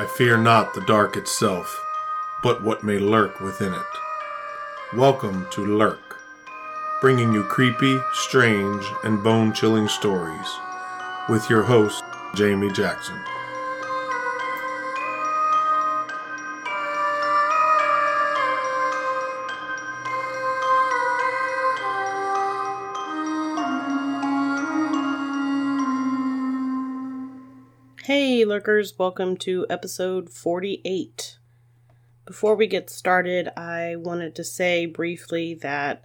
I fear not the dark itself, but what may lurk within it. Welcome to Lurk, bringing you creepy, strange, and bone chilling stories with your host, Jamie Jackson. Lurkers, welcome to episode 48. Before we get started, I wanted to say briefly that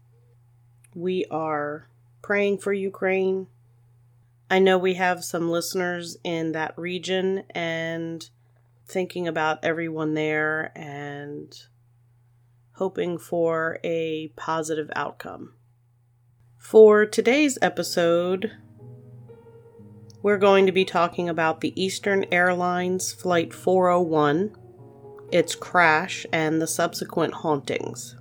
we are praying for Ukraine. I know we have some listeners in that region and thinking about everyone there and hoping for a positive outcome. For today's episode, we're going to be talking about the Eastern Airlines Flight 401, its crash, and the subsequent hauntings.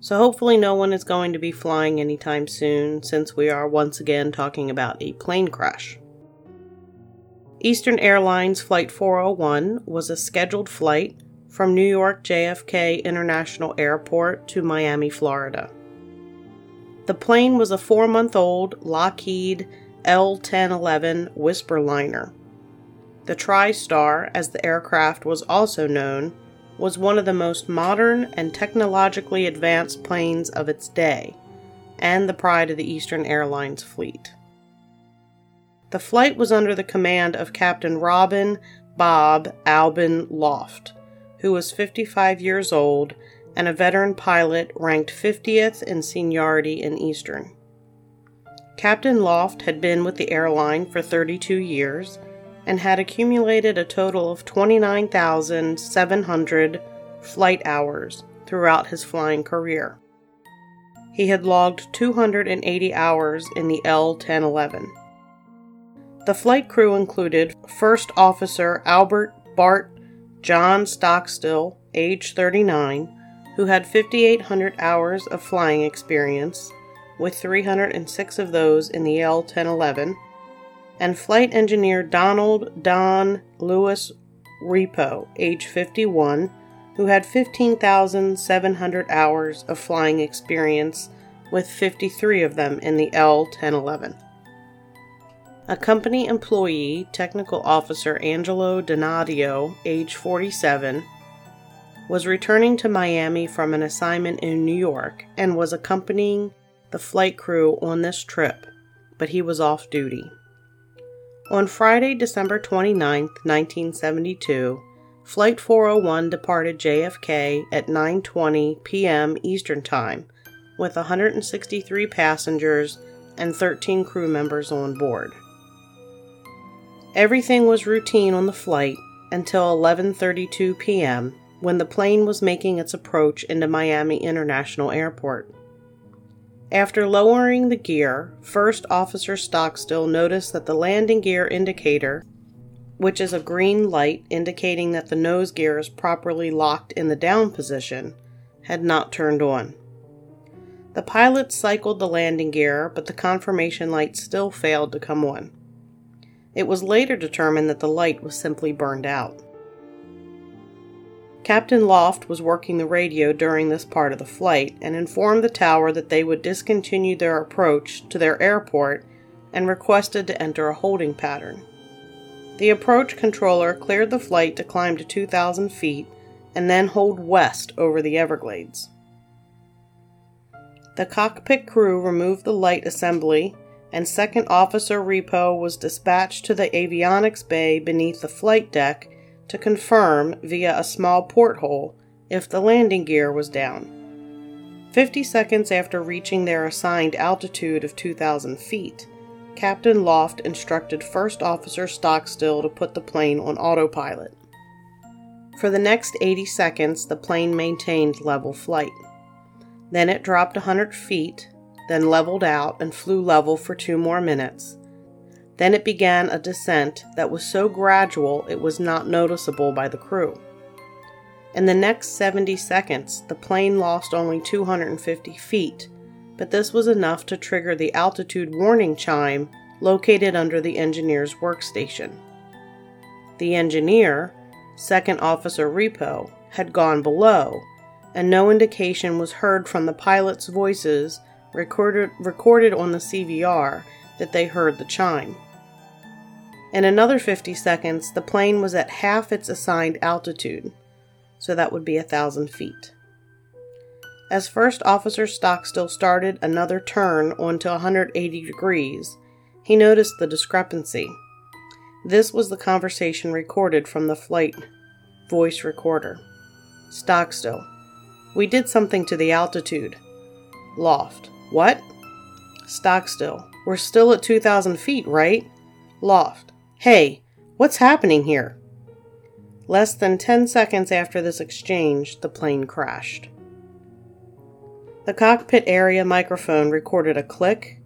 So, hopefully, no one is going to be flying anytime soon since we are once again talking about a plane crash. Eastern Airlines Flight 401 was a scheduled flight from New York JFK International Airport to Miami, Florida. The plane was a four month old Lockheed L 1011 Whisperliner. The TriStar, as the aircraft was also known, was one of the most modern and technologically advanced planes of its day, and the pride of the Eastern Airlines fleet. The flight was under the command of Captain Robin Bob Albin Loft, who was 55 years old and a veteran pilot ranked 50th in seniority in Eastern. Captain Loft had been with the airline for 32 years and had accumulated a total of 29,700 flight hours throughout his flying career. He had logged 280 hours in the L 1011. The flight crew included First Officer Albert Bart John Stockstill, age 39, who had 5,800 hours of flying experience with 306 of those in the L 1011, and flight engineer Donald Don Louis Repo, age 51, who had 15,700 hours of flying experience, with 53 of them in the L 1011. A company employee, technical officer Angelo Donadio, age 47, was returning to Miami from an assignment in New York and was accompanying the flight crew on this trip, but he was off duty. On Friday, December 29, 1972, Flight 401 departed JFK at 9:20 p.m. Eastern Time with 163 passengers and 13 crew members on board. Everything was routine on the flight until 11:32 p.m. when the plane was making its approach into Miami International Airport. After lowering the gear, First Officer Stockstill noticed that the landing gear indicator, which is a green light indicating that the nose gear is properly locked in the down position, had not turned on. The pilot cycled the landing gear, but the confirmation light still failed to come on. It was later determined that the light was simply burned out. Captain Loft was working the radio during this part of the flight and informed the tower that they would discontinue their approach to their airport and requested to enter a holding pattern. The approach controller cleared the flight to climb to 2,000 feet and then hold west over the Everglades. The cockpit crew removed the light assembly, and Second Officer Repo was dispatched to the avionics bay beneath the flight deck to confirm via a small porthole if the landing gear was down. 50 seconds after reaching their assigned altitude of 2,000 feet, Captain Loft instructed First Officer Stockstill to put the plane on autopilot. For the next 80 seconds, the plane maintained level flight. Then it dropped 100 feet, then leveled out and flew level for two more minutes, then it began a descent that was so gradual it was not noticeable by the crew. In the next 70 seconds, the plane lost only 250 feet, but this was enough to trigger the altitude warning chime located under the engineer's workstation. The engineer, Second Officer Repo, had gone below, and no indication was heard from the pilots' voices recorded, recorded on the CVR that they heard the chime. In another 50 seconds, the plane was at half its assigned altitude, so that would be a thousand feet. As First Officer Stockstill started another turn onto 180 degrees, he noticed the discrepancy. This was the conversation recorded from the flight voice recorder. Stockstill. We did something to the altitude. Loft. What? Stockstill. We're still at 2,000 feet, right? Loft. Hey, what's happening here? Less than 10 seconds after this exchange, the plane crashed. The cockpit area microphone recorded a click,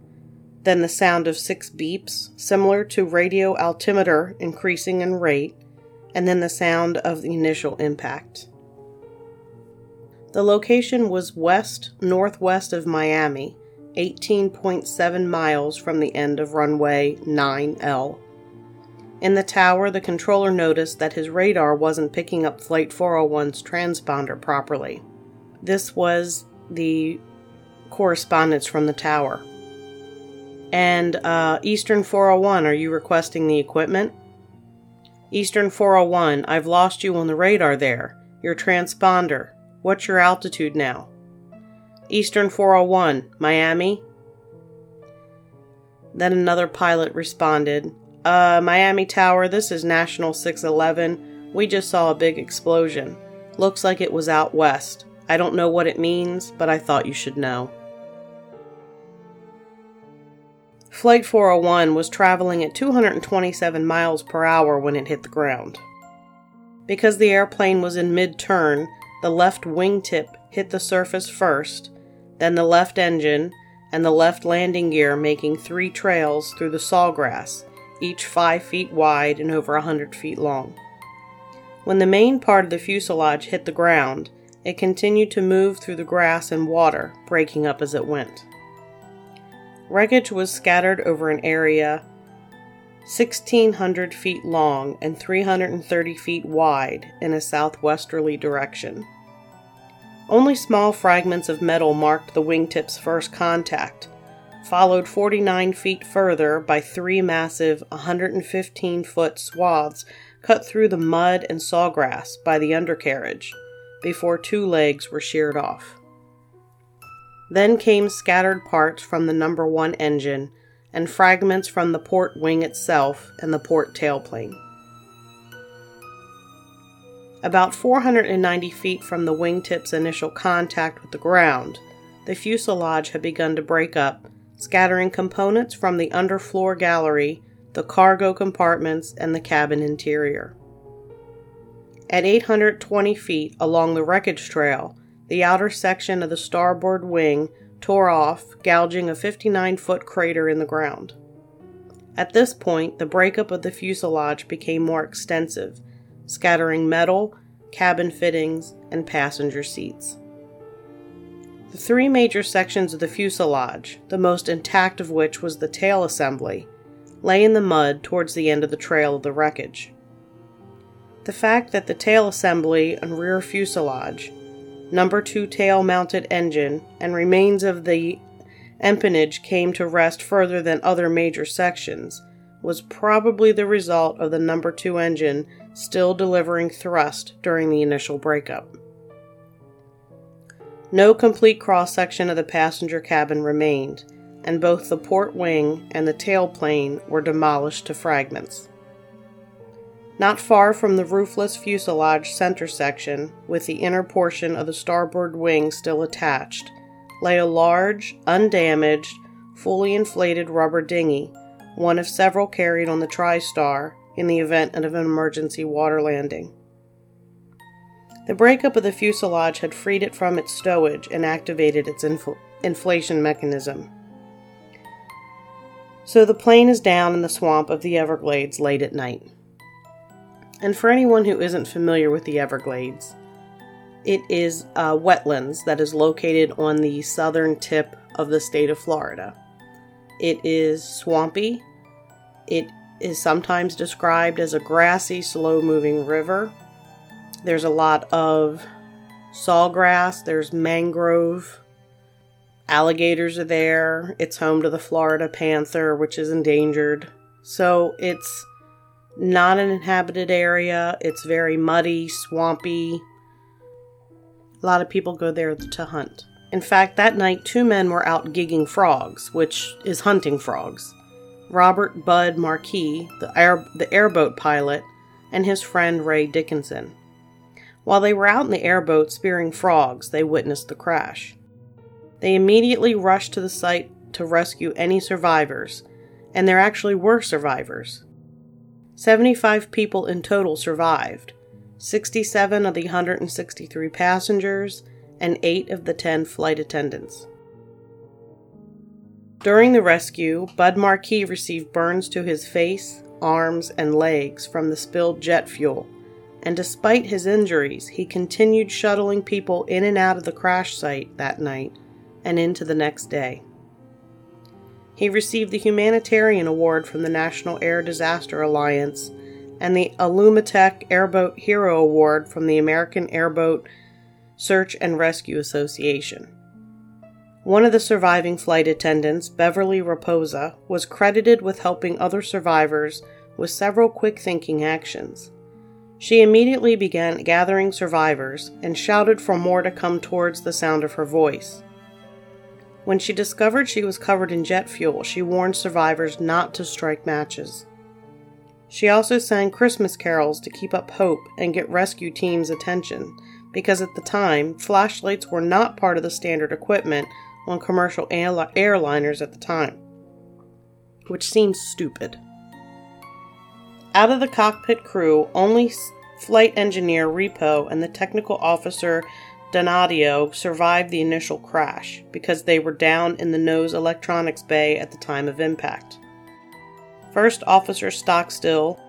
then the sound of six beeps, similar to radio altimeter increasing in rate, and then the sound of the initial impact. The location was west northwest of Miami, 18.7 miles from the end of runway 9L. In the tower, the controller noticed that his radar wasn't picking up Flight 401's transponder properly. This was the correspondence from the tower. And uh, Eastern 401, are you requesting the equipment? Eastern 401, I've lost you on the radar there. Your transponder. What's your altitude now? Eastern 401, Miami. Then another pilot responded, uh, Miami Tower, this is National 611. We just saw a big explosion. Looks like it was out west. I don't know what it means, but I thought you should know. Flight 401 was traveling at 227 miles per hour when it hit the ground. Because the airplane was in mid turn, the left wingtip hit the surface first, then the left engine, and the left landing gear making three trails through the sawgrass each 5 feet wide and over a 100 feet long. When the main part of the fuselage hit the ground, it continued to move through the grass and water, breaking up as it went. Wreckage was scattered over an area 1,600 feet long and 330 feet wide in a southwesterly direction. Only small fragments of metal marked the wingtip's first contact, followed 49 feet further by three massive 115 foot swaths cut through the mud and sawgrass by the undercarriage, before two legs were sheared off. Then came scattered parts from the number one engine and fragments from the port wing itself and the port tailplane. About 490 feet from the wingtip's initial contact with the ground, the fuselage had begun to break up scattering components from the underfloor galley, the cargo compartments, and the cabin interior. At 820 feet along the wreckage trail, the outer section of the starboard wing tore off, gouging a 59 foot crater in the ground. At this point, the breakup of the fuselage became more extensive, scattering metal, cabin fittings, and passenger seats. The three major sections of the fuselage, the most intact of which was the tail assembly, lay in the mud towards the end of the trail of the wreckage. The fact that the tail assembly and rear fuselage, number 2 tail mounted engine, and remains of the empennage came to rest further than other major sections was probably the result of the number 2 engine still delivering thrust during the initial breakup. No complete cross section of the passenger cabin remained, and both the port wing and the tailplane were demolished to fragments. Not far from the roofless fuselage center section, with the inner portion of the starboard wing still attached, lay a large, undamaged, fully inflated rubber dinghy, one of several carried on the TriStar in the event of an emergency water landing. The breakup of the fuselage had freed it from its stowage and activated its infl- inflation mechanism. So the plane is down in the swamp of the Everglades late at night. And for anyone who isn't familiar with the Everglades, it is uh, wetlands that is located on the southern tip of the state of Florida. It is swampy. It is sometimes described as a grassy, slow moving river There's a lot of sawgrass, there's mangrove, alligators are there. It's home to the Florida panther, which is endangered. So it's not an inhabited area. It's very muddy, swampy. A lot of people go there to hunt. In fact, that night, two men were out gigging frogs, which is hunting frogs. Robert Bud Marquis, the, air, the airboat pilot, and his friend Ray Dickinson. While they were out in the airboat spearing frogs, they witnessed the crash. They immediately rushed to the site to rescue any survivors, and there actually were survivors. 75 people in total survived 67 of the 163 passengers and 8 of the 10 flight attendants. During the rescue, Bud Marquis received burns to his face, arms, and legs from the spilled jet fuel, and despite his injuries, he continued shuttling people in and out of the crash site that night and into the next day. He received the Humanitarian Award from the National Air Disaster Alliance and the Alumacet Airboat Hero Award from the American Airboat Search and Rescue Association. One of the surviving flight attendants, Beverly Raposa, was credited with helping other survivors with several quick thinking actions. She immediately began gathering survivors and shouted for more to come towards the sound of her voice. When she discovered she was covered in jet fuel, she warned survivors not to strike matches. She also sang Christmas carols to keep up hope and get rescue teams' attention because at the time, flashlights were not part of the standard equipment on commercial airliners at the time, which seems stupid. Out of the cockpit crew, only flight engineer Repo and the technical officer Donadio survived the initial crash because they were down in the nose electronics bay at the time of impact. First Officer Stockstill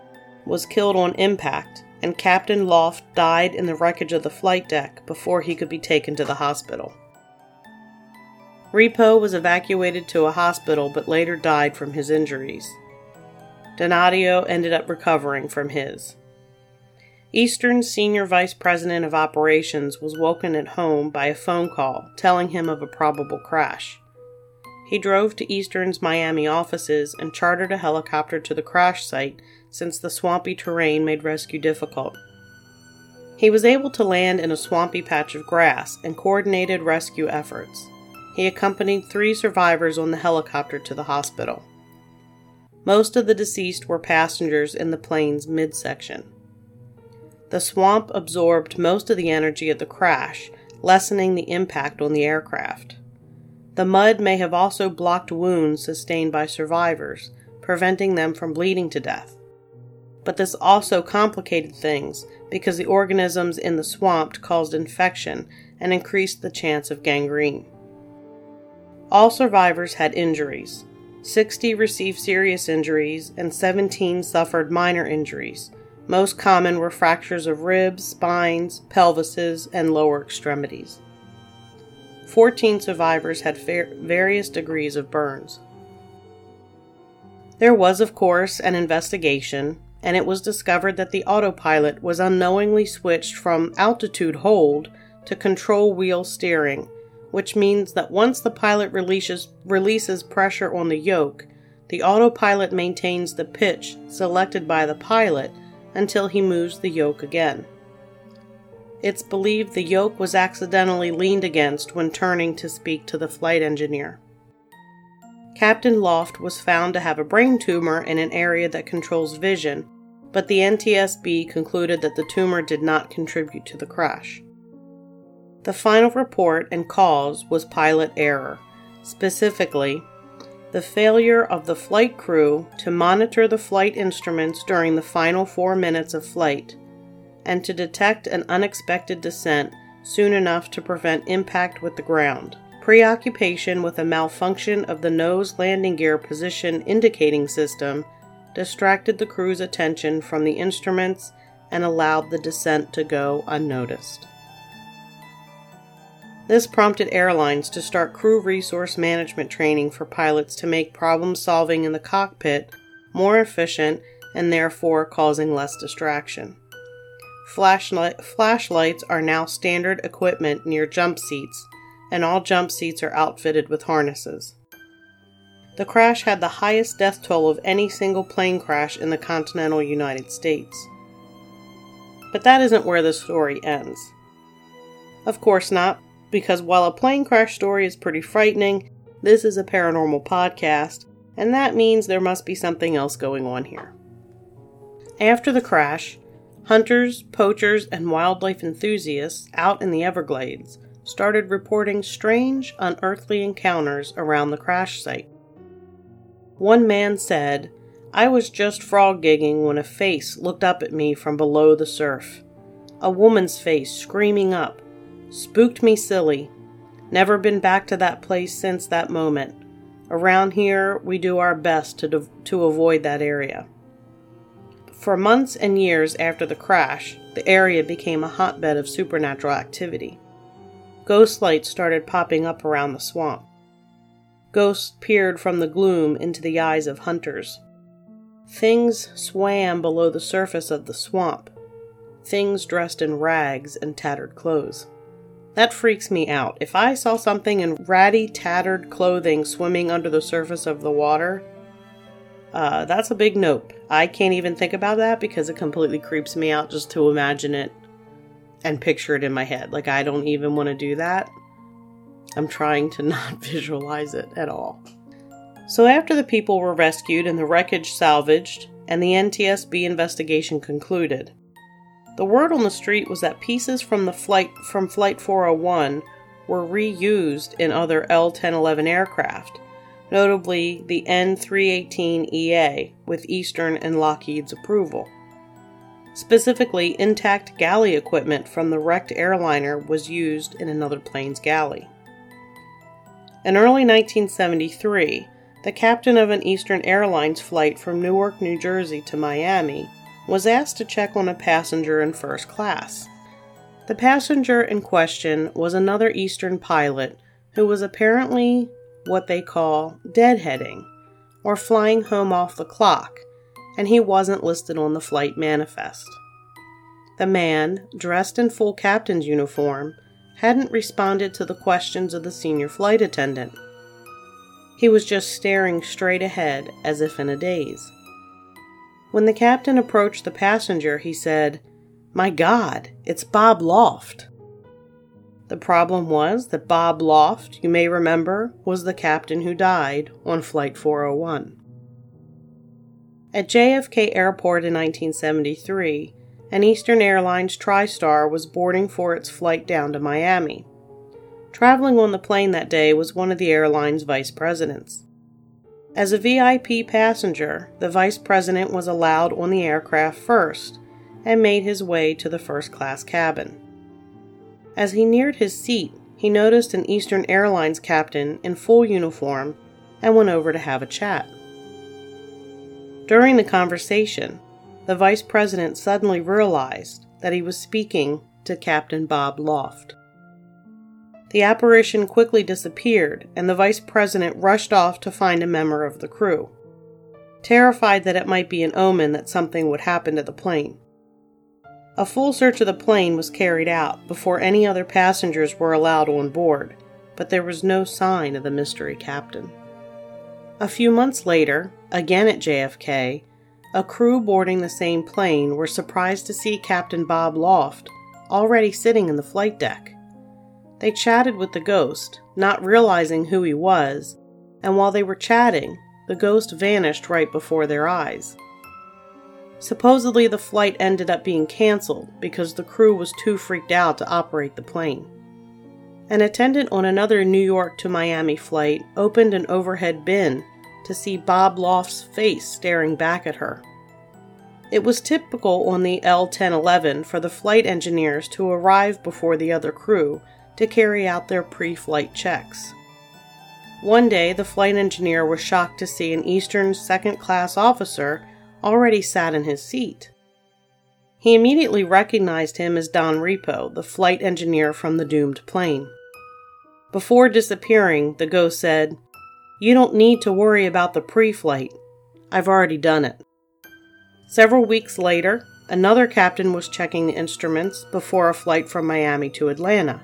was killed on impact and Captain Loft died in the wreckage of the flight deck before he could be taken to the hospital. Repo was evacuated to a hospital but later died from his injuries. Donadio ended up recovering from his. Eastern's senior vice president of operations was woken at home by a phone call telling him of a probable crash. He drove to Eastern's Miami offices and chartered a helicopter to the crash site since the swampy terrain made rescue difficult. He was able to land in a swampy patch of grass and coordinated rescue efforts. He accompanied three survivors on the helicopter to the hospital. Most of the deceased were passengers in the plane's midsection. The swamp absorbed most of the energy of the crash, lessening the impact on the aircraft. The mud may have also blocked wounds sustained by survivors, preventing them from bleeding to death but this also complicated things because the organisms in the swamp caused infection and increased the chance of gangrene. All survivors had injuries. 60 received serious injuries and 17 suffered minor injuries. Most common were fractures of ribs, spines, pelvises, and lower extremities. 14 survivors had various degrees of burns. There was, of course, an investigation, and it was discovered that the autopilot was unknowingly switched from altitude hold to control wheel steering, which means that once the pilot releases, releases pressure on the yoke, the autopilot maintains the pitch selected by the pilot until he moves the yoke again. It's believed the yoke was accidentally leaned against when turning to speak to the flight engineer. Captain Loft was found to have a brain tumor in an area that controls vision, but the NTSB concluded that the tumor did not contribute to the crash. The final report and cause was pilot error, specifically, the failure of the flight crew to monitor the flight instruments during the final four minutes of flight, and to detect an unexpected descent soon enough to prevent impact with the ground preoccupation with a malfunction of the nose landing gear position indicating system distracted the crew's attention from the instruments and allowed the descent to go unnoticed. This prompted airlines to start crew resource management training for pilots to make problem solving in the cockpit more efficient and therefore causing less distraction. flashlight, flashlights are now standard equipment near jump seats, and all jump seats are outfitted with harnesses. The crash had the highest death toll of any single plane crash in the continental United States. But that isn't where the story ends. Of course not, because while a plane crash story is pretty frightening, this is a paranormal podcast, and that means there must be something else going on here. After the crash, hunters, poachers, and wildlife enthusiasts out in the Everglades started reporting strange, unearthly encounters around the crash site. One man said, I was just frog gigging when a face looked up at me from below the surf. A woman's face screaming up. Spooked me silly. Never been back to that place since that moment. Around here, we do our best to, to avoid that area. For months and years after the crash, the area became a hotbed of supernatural activity. Ghost lights started popping up around the swamp. Ghosts peered from the gloom into the eyes of hunters. Things swam below the surface of the swamp. Things dressed in rags and tattered clothes. That freaks me out. If I saw something in ratty, tattered clothing swimming under the surface of the water, uh, that's a big nope. I can't even think about that because it completely creeps me out just to imagine it and picture it in my head. Like, I don't even want to do that. I'm trying to not visualize it at all. So, after the people were rescued and the wreckage salvaged, and the NTSB investigation concluded, the word on the street was that pieces from the flight from Flight 401 were reused in other L-1011 aircraft, notably the N318EA with Eastern and Lockheed's approval. Specifically, intact galley equipment from the wrecked airliner was used in another plane's galley. In early 1973, the captain of an Eastern Airlines flight from Newark, New Jersey to Miami was asked to check on a passenger in first class. The passenger in question was another Eastern pilot who was apparently what they call deadheading, or flying home off the clock, and he wasn't listed on the flight manifest. The man, dressed in full captain's uniform, hadn't responded to the questions of the senior flight attendant. He was just staring straight ahead as if in a daze. When the captain approached the passenger, he said, My God, it's Bob Loft. The problem was that Bob Loft, you may remember, was the captain who died on Flight 401. At JFK Airport in 1973, an Eastern Airlines TriStar was boarding for its flight down to Miami. Traveling on the plane that day was one of the airline's vice presidents. As a VIP passenger, the vice president was allowed on the aircraft first and made his way to the first class cabin. As he neared his seat, he noticed an Eastern Airlines captain in full uniform and went over to have a chat. During the conversation, the vice president suddenly realized that he was speaking to Captain Bob Loft. The apparition quickly disappeared, and the vice president rushed off to find a member of the crew, terrified that it might be an omen that something would happen to the plane. A full search of the plane was carried out before any other passengers were allowed on board, but there was no sign of the mystery captain. A few months later, again at JFK, a crew boarding the same plane were surprised to see Captain Bob Loft already sitting in the flight deck. They chatted with the ghost, not realizing who he was, and while they were chatting, the ghost vanished right before their eyes. Supposedly, the flight ended up being canceled because the crew was too freaked out to operate the plane. An attendant on another New York to Miami flight opened an overhead bin to see Bob Loft's face staring back at her. It was typical on the L 1011 for the flight engineers to arrive before the other crew to carry out their pre flight checks. One day, the flight engineer was shocked to see an Eastern second class officer already sat in his seat. He immediately recognized him as Don Repo, the flight engineer from the doomed plane. Before disappearing, the ghost said, You don't need to worry about the pre flight. I've already done it. Several weeks later, Another captain was checking the instruments before a flight from Miami to Atlanta,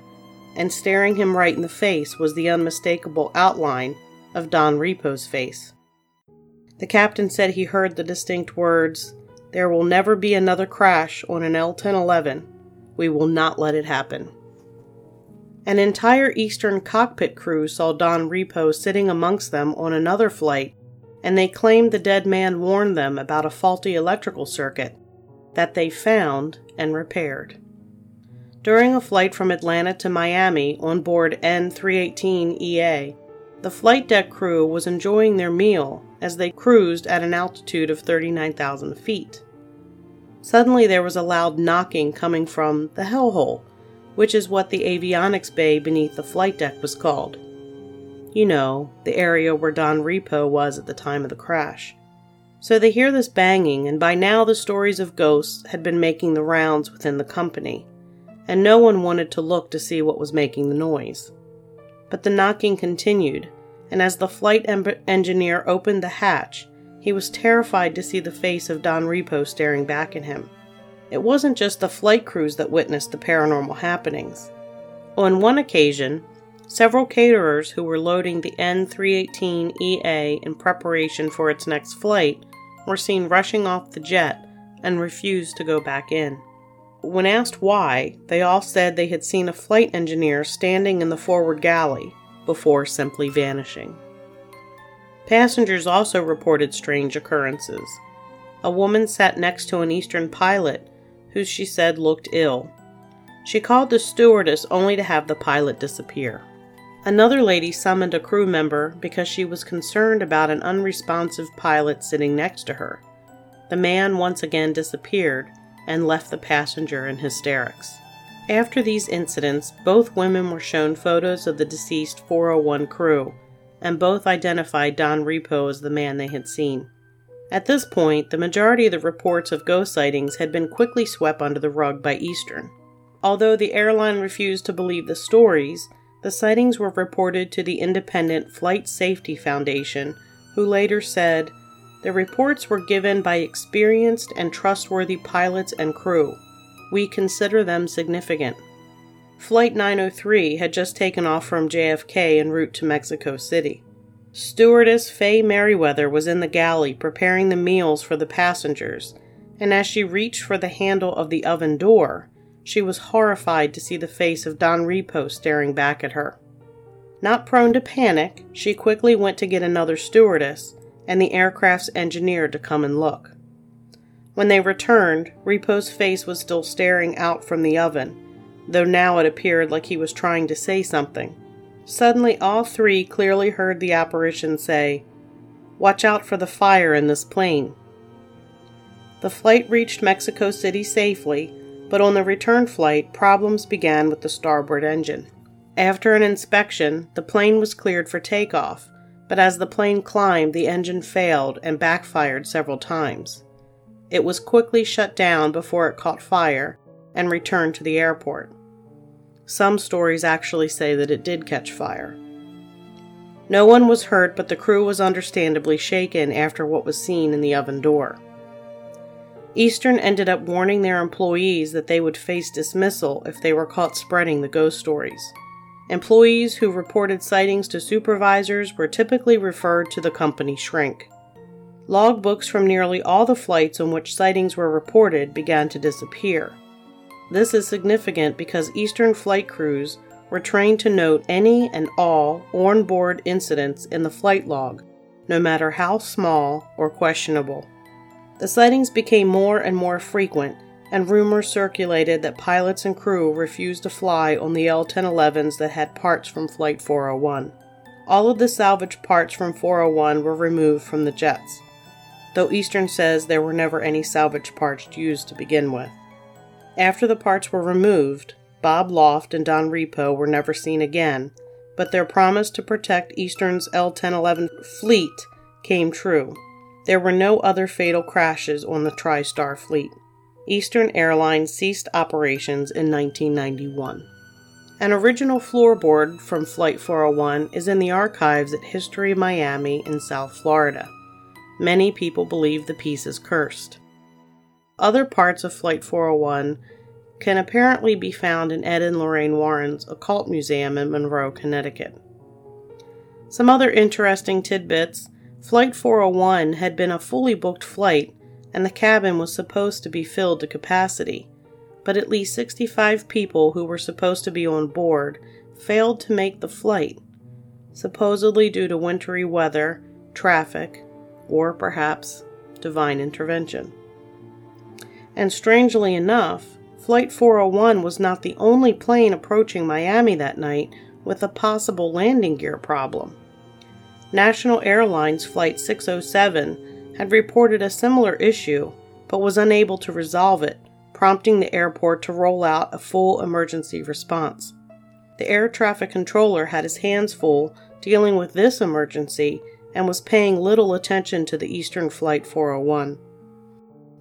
and staring him right in the face was the unmistakable outline of Don Repo's face. The captain said he heard the distinct words, There will never be another crash on an L 1011. We will not let it happen. An entire Eastern cockpit crew saw Don Repo sitting amongst them on another flight, and they claimed the dead man warned them about a faulty electrical circuit that they found and repaired. During a flight from Atlanta to Miami on board N318EA, the flight deck crew was enjoying their meal as they cruised at an altitude of 39,000 feet. Suddenly, there was a loud knocking coming from the hellhole which is what the avionics bay beneath the flight deck was called. You know, the area where Don Repo was at the time of the crash. So they hear this banging, and by now the stories of ghosts had been making the rounds within the company, and no one wanted to look to see what was making the noise. But the knocking continued, and as the flight em- engineer opened the hatch, he was terrified to see the face of Don Repo staring back at him. It wasn't just the flight crews that witnessed the paranormal happenings. On one occasion, several caterers who were loading the N318EA in preparation for its next flight were seen rushing off the jet and refused to go back in. When asked why, they all said they had seen a flight engineer standing in the forward galley before simply vanishing. Passengers also reported strange occurrences. A woman sat next to an Eastern pilot who she said looked ill. She called the stewardess only to have the pilot disappear. Another lady summoned a crew member because she was concerned about an unresponsive pilot sitting next to her. The man once again disappeared and left the passenger in hysterics. After these incidents, both women were shown photos of the deceased 401 crew, and both identified Don Repo as the man they had seen. At this point, the majority of the reports of ghost sightings had been quickly swept under the rug by Eastern. Although the airline refused to believe the stories, the sightings were reported to the independent Flight Safety Foundation, who later said, The reports were given by experienced and trustworthy pilots and crew. We consider them significant. Flight 903 had just taken off from JFK en route to Mexico City. Stewardess Fay Merriweather was in the galley preparing the meals for the passengers, and as she reached for the handle of the oven door, she was horrified to see the face of Don Repo staring back at her. Not prone to panic, she quickly went to get another stewardess and the aircraft's engineer to come and look. When they returned, Repo's face was still staring out from the oven, though now it appeared like he was trying to say something. Suddenly, all three clearly heard the apparition say, Watch out for the fire in this plane. The flight reached Mexico City safely, but on the return flight, problems began with the starboard engine. After an inspection, the plane was cleared for takeoff, but as the plane climbed, the engine failed and backfired several times. It was quickly shut down before it caught fire and returned to the airport. Some stories actually say that it did catch fire. No one was hurt, but the crew was understandably shaken after what was seen in the oven door. Eastern ended up warning their employees that they would face dismissal if they were caught spreading the ghost stories. Employees who reported sightings to supervisors were typically referred to the company shrink. Logbooks from nearly all the flights on which sightings were reported began to disappear. This is significant because Eastern flight crews were trained to note any and all on-board incidents in the flight log, no matter how small or questionable. The sightings became more and more frequent, and rumors circulated that pilots and crew refused to fly on the L 1011s that had parts from Flight 401. All of the salvaged parts from 401 were removed from the jets, though Eastern says there were never any salvaged parts used to begin with. After the parts were removed, Bob Loft and Don Repo were never seen again, but their promise to protect Eastern's L 1011 fleet came true. There were no other fatal crashes on the TriStar fleet. Eastern Airlines ceased operations in 1991. An original floorboard from Flight 401 is in the archives at History Miami in South Florida. Many people believe the piece is cursed. other parts of Flight 401 can apparently be found in Ed and Lorraine Warren's Occult Museum in Monroe, Connecticut. Some other interesting tidbits Flight 401 had been a fully booked flight, and the cabin was supposed to be filled to capacity, but at least 65 people who were supposed to be on board failed to make the flight, supposedly due to wintry weather, traffic, or perhaps divine intervention. And strangely enough, Flight 401 was not the only plane approaching Miami that night with a possible landing gear problem. National Airlines Flight 607 had reported a similar issue but was unable to resolve it, prompting the airport to roll out a full emergency response. The air traffic controller had his hands full dealing with this emergency and was paying little attention to the Eastern Flight 401.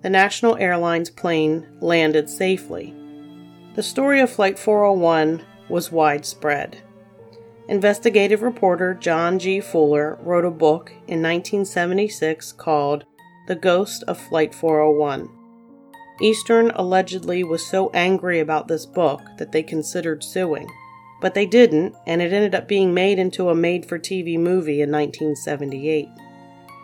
The National Airlines plane landed safely. The story of Flight 401 was widespread. Investigative reporter John G. Fuller wrote a book in 1976 called The Ghost of Flight 401. Eastern allegedly was so angry about this book that they considered suing. But they didn't, and it ended up being made into a made for TV movie in 1978.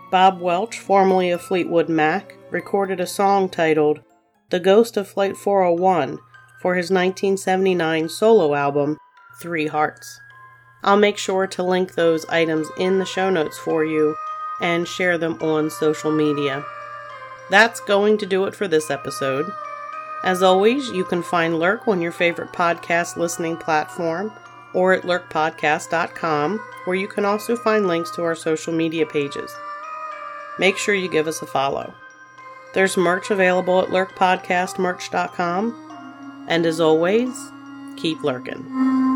Bob Welch, formerly of Fleetwood Mac, recorded a song titled The Ghost of Flight 401 for his 1979 solo album, Three Hearts. I'll make sure to link those items in the show notes for you and share them on social media. That's going to do it for this episode. As always, you can find Lurk on your favorite podcast listening platform or at lurkpodcast.com, where you can also find links to our social media pages. Make sure you give us a follow. There's merch available at lurkpodcastmerch.com. And as always, keep lurking.